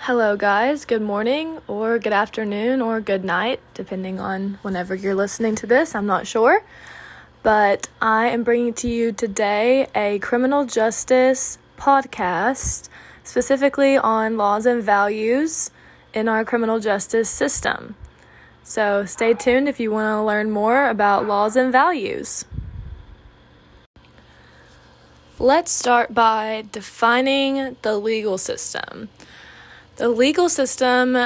Hello, guys. Good morning, or good afternoon, or good night, depending on whenever you're listening to this. I'm not sure. But I am bringing to you today a criminal justice podcast, specifically on laws and values in our criminal justice system. So stay tuned if you want to learn more about laws and values. Let's start by defining the legal system. The legal system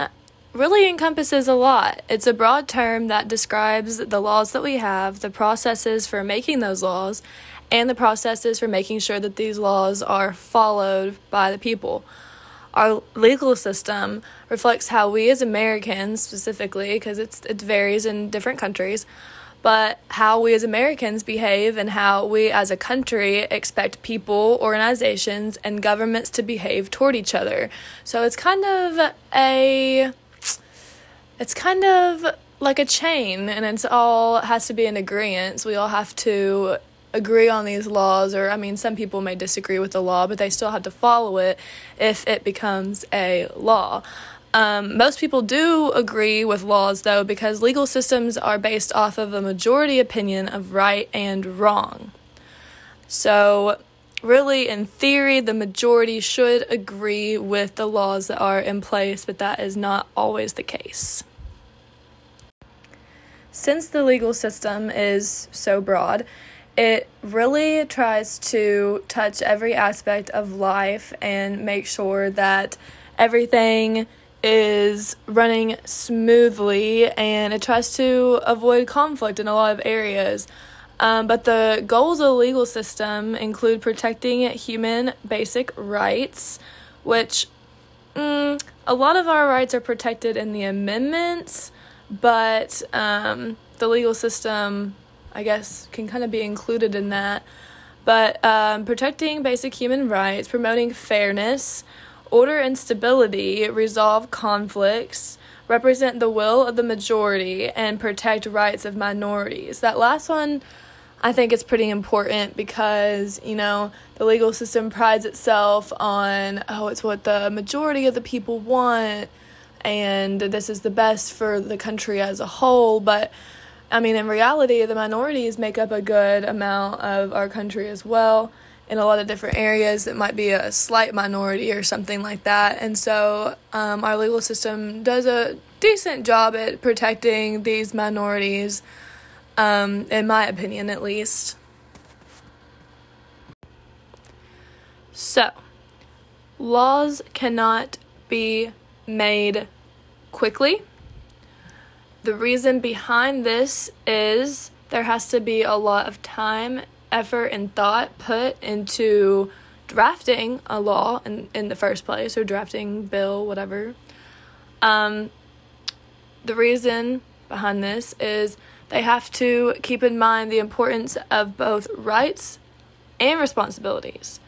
really encompasses a lot. It's a broad term that describes the laws that we have, the processes for making those laws, and the processes for making sure that these laws are followed by the people. Our legal system reflects how we as Americans, specifically, because it varies in different countries, but how we as Americans behave and how we as a country expect people, organizations, and governments to behave toward each other. So it's kind of a it's kind of like a chain and it's all has to be in agreement. We all have to agree on these laws or I mean some people may disagree with the law, but they still have to follow it if it becomes a law. Um, most people do agree with laws, though, because legal systems are based off of a majority opinion of right and wrong. So, really, in theory, the majority should agree with the laws that are in place, but that is not always the case. Since the legal system is so broad, it really tries to touch every aspect of life and make sure that everything is running smoothly and it tries to avoid conflict in a lot of areas. Um, but the goals of the legal system include protecting human basic rights, which mm, a lot of our rights are protected in the amendments, but um, the legal system, I guess, can kind of be included in that. But um, protecting basic human rights, promoting fairness, order and stability, resolve conflicts, represent the will of the majority, and protect rights of minorities. That last one, I think, is pretty important because, you know, the legal system prides itself on, oh, it's what the majority of the people want, and this is the best for the country as a whole. But, I mean, in reality, the minorities make up a good amount of our country as well in a lot of different areas that might be a slight minority or something like that. And so um, our legal system does a decent job at protecting these minorities, um, in my opinion at least. So, laws cannot be made quickly. The reason behind this is there has to be a lot of time effort and thought put into drafting a law in, in the first place or drafting bill whatever um, the reason behind this is they have to keep in mind the importance of both rights and responsibilities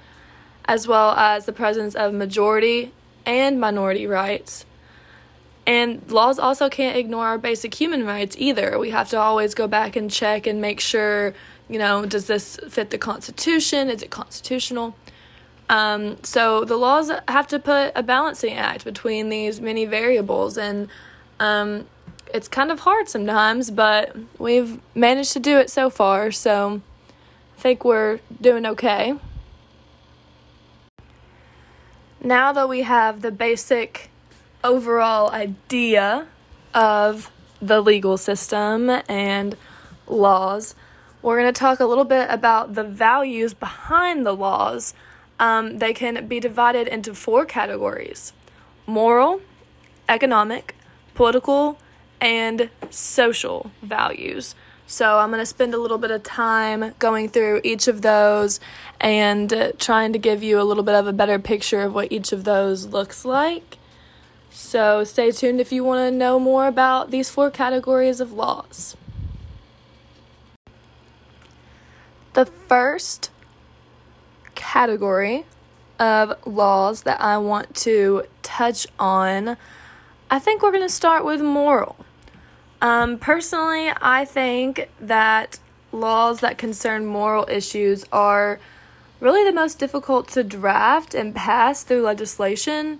as well as the presence of majority and minority rights and laws also can't ignore our basic human rights either. We have to always go back and check and make sure you know, does this fit the Constitution? Is it constitutional? Um, so the laws have to put a balancing act between these many variables, and um, it's kind of hard sometimes, but we've managed to do it so far, so I think we're doing okay. Now that we have the basic overall idea of the legal system and laws, we're going to talk a little bit about the values behind the laws. Um, they can be divided into four categories moral, economic, political, and social values. So, I'm going to spend a little bit of time going through each of those and uh, trying to give you a little bit of a better picture of what each of those looks like. So, stay tuned if you want to know more about these four categories of laws. The first category of laws that I want to touch on, I think we're going to start with moral. Um, personally, I think that laws that concern moral issues are really the most difficult to draft and pass through legislation.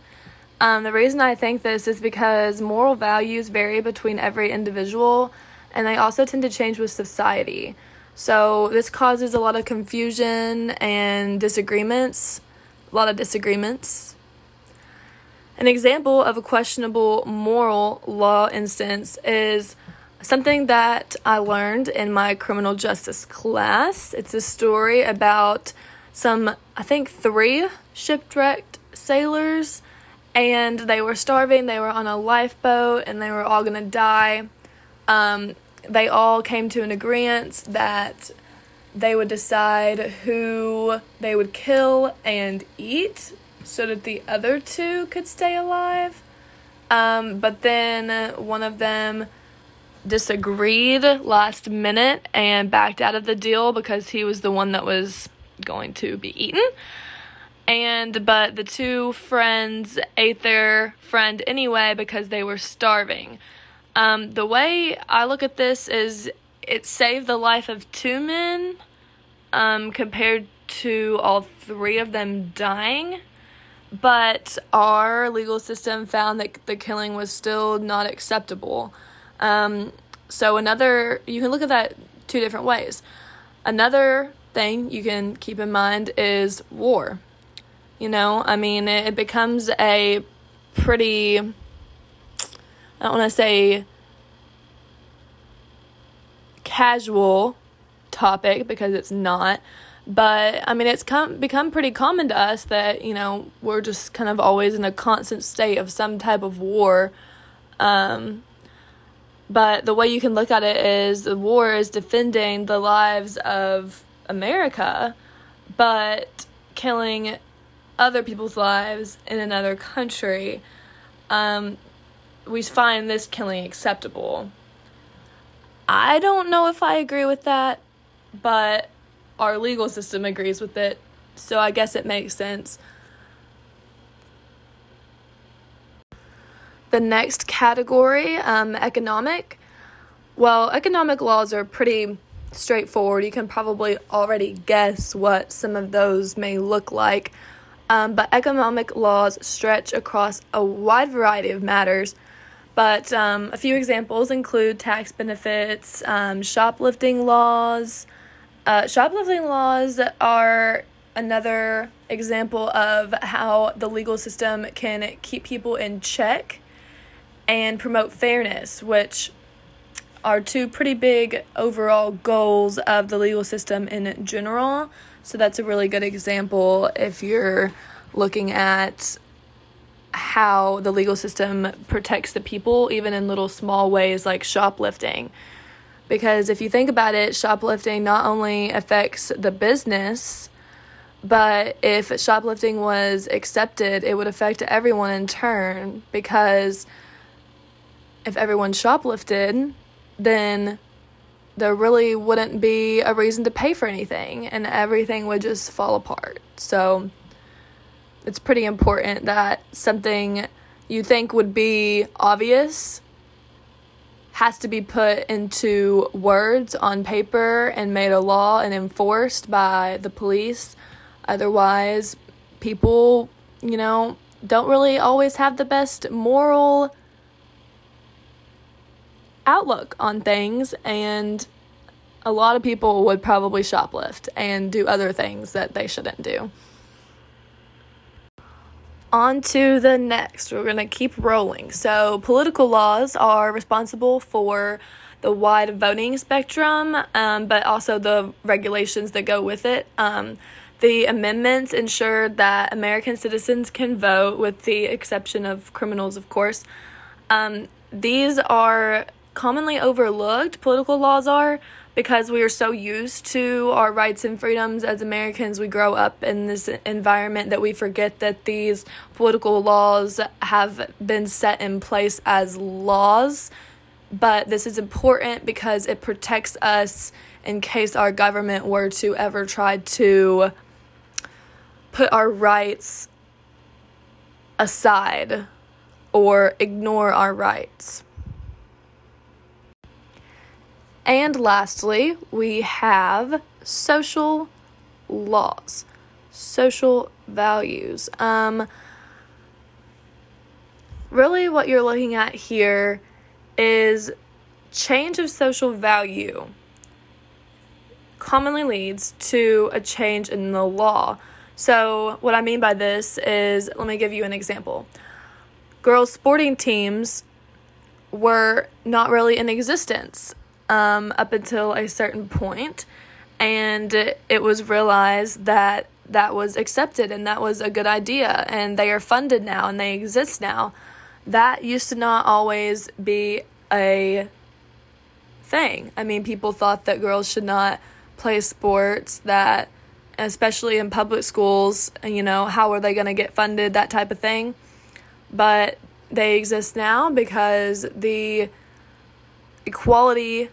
Um, the reason I think this is because moral values vary between every individual and they also tend to change with society. So, this causes a lot of confusion and disagreements, a lot of disagreements. An example of a questionable moral law instance is something that I learned in my criminal justice class. It's a story about some, I think, three shipwrecked sailors and they were starving. They were on a lifeboat and they were all to die. Um, they all came to an agreement that they would decide who they would kill and eat so that the other two could stay alive. Um, but then one of them disagreed last minute and backed out of the deal because he was the one that was going to be eaten and but the two friends ate their friend anyway because they were starving. Um, the way I look at this is it saved the life of two men um, compared to all three of them dying. But our legal system found that the killing was still not acceptable. Um, so, another, you can look at that two different ways. Another thing you can keep in mind is war. You know, I mean, it, it becomes a pretty, I don't want to say casual topic because it's not. But I mean, it's come become pretty common to us that you know we're just kind of always in a constant state of some type of war. Um, but the way you can look at it is the war is defending the lives of America, but killing other people's lives in another country, um, we find this killing acceptable. I don't know if I agree with that, but our legal system agrees with it, so I guess it makes sense. The next category, um, economic. Well, economic laws are pretty straightforward. You can probably already guess what some of those may look like um, but economic laws stretch across a wide variety of matters. But um, a few examples include tax benefits, um, shoplifting laws. Uh, shoplifting laws are another example of how the legal system can keep people in check and promote fairness, which are two pretty big overall goals of the legal system in general. So that's a really good example if you're looking at how the legal system protects the people, even in little small ways like shoplifting. Because if you think about it, shoplifting not only affects the business, but if shoplifting was accepted, it would affect everyone in turn. Because if everyone shoplifted, then there really wouldn't be a reason to pay for anything and everything would just fall apart. So it's pretty important that something you think would be obvious has to be put into words on paper and made a law and enforced by the police. Otherwise, people, you know, don't really always have the best moral outlook on things and a lot of people would probably shoplift and do other things that they shouldn't do. On to the next. We're going to keep rolling. So, political laws are responsible for the wide voting spectrum, um, but also the regulations that go with it. Um, the amendments ensure that American citizens can vote, with the exception of criminals, of course. Um, these are commonly overlooked, political laws are, because we are so used to our rights and freedoms as Americans. We grow up in this environment that we forget that these political laws have been set in place as laws. But this is important because it protects us in case our government were to ever try to put our rights aside or ignore our rights. And lastly, we have social laws, social values. Um, really what you're looking at here is change of social value commonly leads to a change in the law. So, what I mean by this is let me give you an example. Girls' sporting teams were not really in existence um, up until a certain point, and it was realized that that was accepted and that was a good idea, and they are funded now and they exist now. That used to not always be a thing. I mean, people thought that girls should not play sports, that especially in public schools, you know, how are they going to get funded, that type of thing. But they exist now because the equality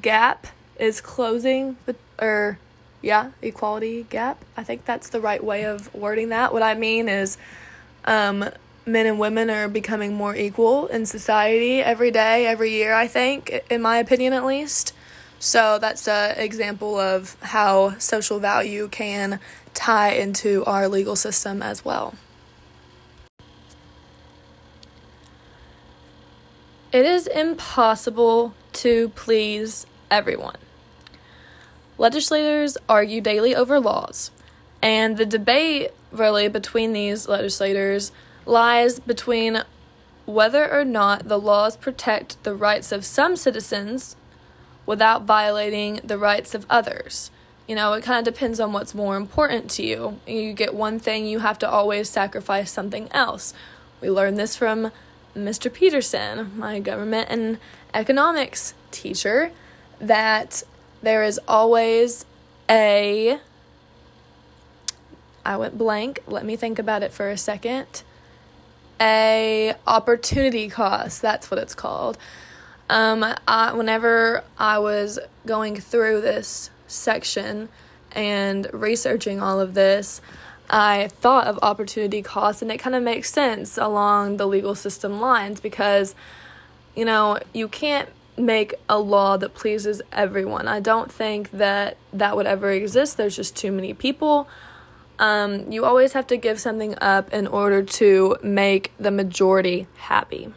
gap is closing, the, or yeah, equality gap. I think that's the right way of wording that. What I mean is, um, men and women are becoming more equal in society every day, every year, I think, in my opinion at least. So that's an example of how social value can tie into our legal system as well. It is impossible to please everyone. Legislators argue daily over laws, and the debate really between these legislators lies between whether or not the laws protect the rights of some citizens without violating the rights of others. You know, it kind of depends on what's more important to you. You get one thing, you have to always sacrifice something else. We learned this from Mr. Peterson, my government and economics teacher, that there is always a. I went blank. Let me think about it for a second. A opportunity cost. That's what it's called. Um, I, whenever I was going through this section and researching all of this, I thought of opportunity cost, and it kind of makes sense along the legal system lines because, you know, you can't make a law that pleases everyone. I don't think that that would ever exist. There's just too many people. Um, you always have to give something up in order to make the majority happy.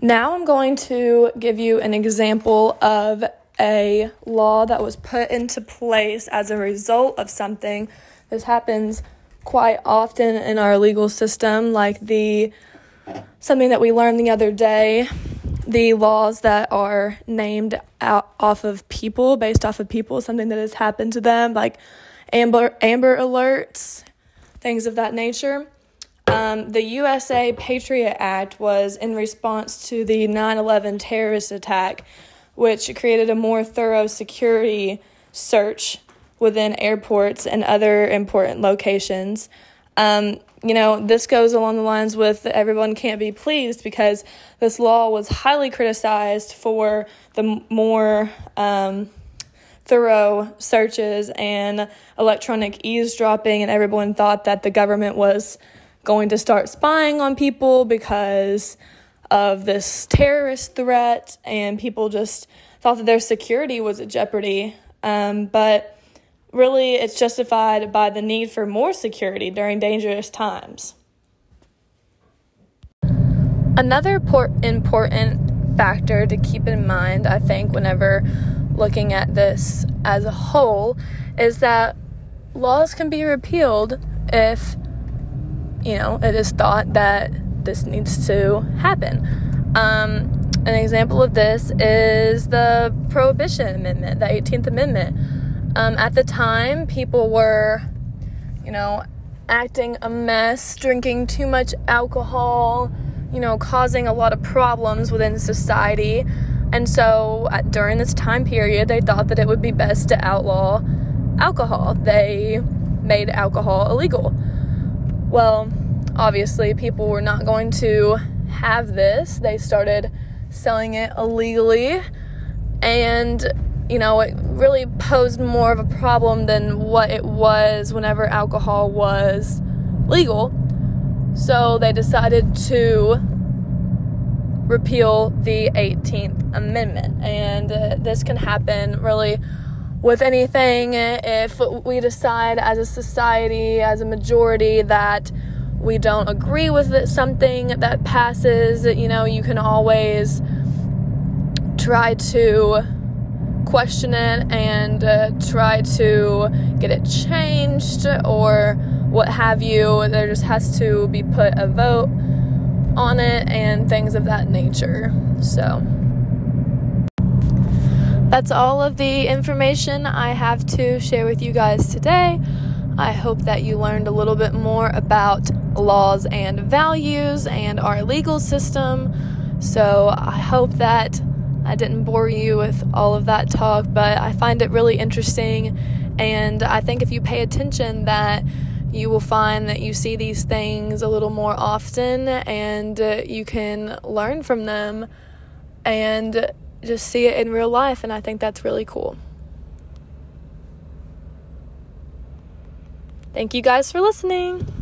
Now I'm going to give you an example of a law that was put into place as a result of something. This happens quite often in our legal system, like the something that we learned the other day the laws that are named out off of people, based off of people, something that has happened to them, like Amber Amber Alerts, things of that nature. Um, the USA Patriot Act was in response to the 9 11 terrorist attack, which created a more thorough security search within airports and other important locations. Um, you know, this goes along the lines with everyone can't be pleased because this law was highly criticized for the more um, thorough searches and electronic eavesdropping, and everyone thought that the government was going to start spying on people because of this terrorist threat, and people just thought that their security was at jeopardy. Um, but really, it's justified by the need for more security during dangerous times. Another por- important factor to keep in mind, I think, whenever looking at this as a whole, is that laws can be repealed if you know, it is thought that this needs to happen. Um, an example of this is the Prohibition Amendment, the 18th Amendment. Um, at the time, people were, you know, acting a mess, drinking too much alcohol, you know, causing a lot of problems within society. And so uh, during this time period, they thought that it would be best to outlaw alcohol. They made alcohol illegal. Well, obviously, people were not going to have this. They started selling it illegally, and you know, it really posed more of a problem than what it was whenever alcohol was legal. So they decided to repeal the 18th Amendment. And uh, this can happen really with anything if we decide as a society, as a majority, that we don't agree with something that passes, you know, you can always try to question it and uh, try to get it changed or what have you. There just has to be put a vote on it and things of that nature. So that's all of the information I have to share with you guys today. I hope that you learned a little bit more about laws and values and our legal system. So I hope that I didn't bore you with all of that talk, but I find it really interesting. And I think if you pay attention, that you will find that you see these things a little more often and uh, you can learn from them and just see it in real life. And I think that's really cool. Thank you guys for listening.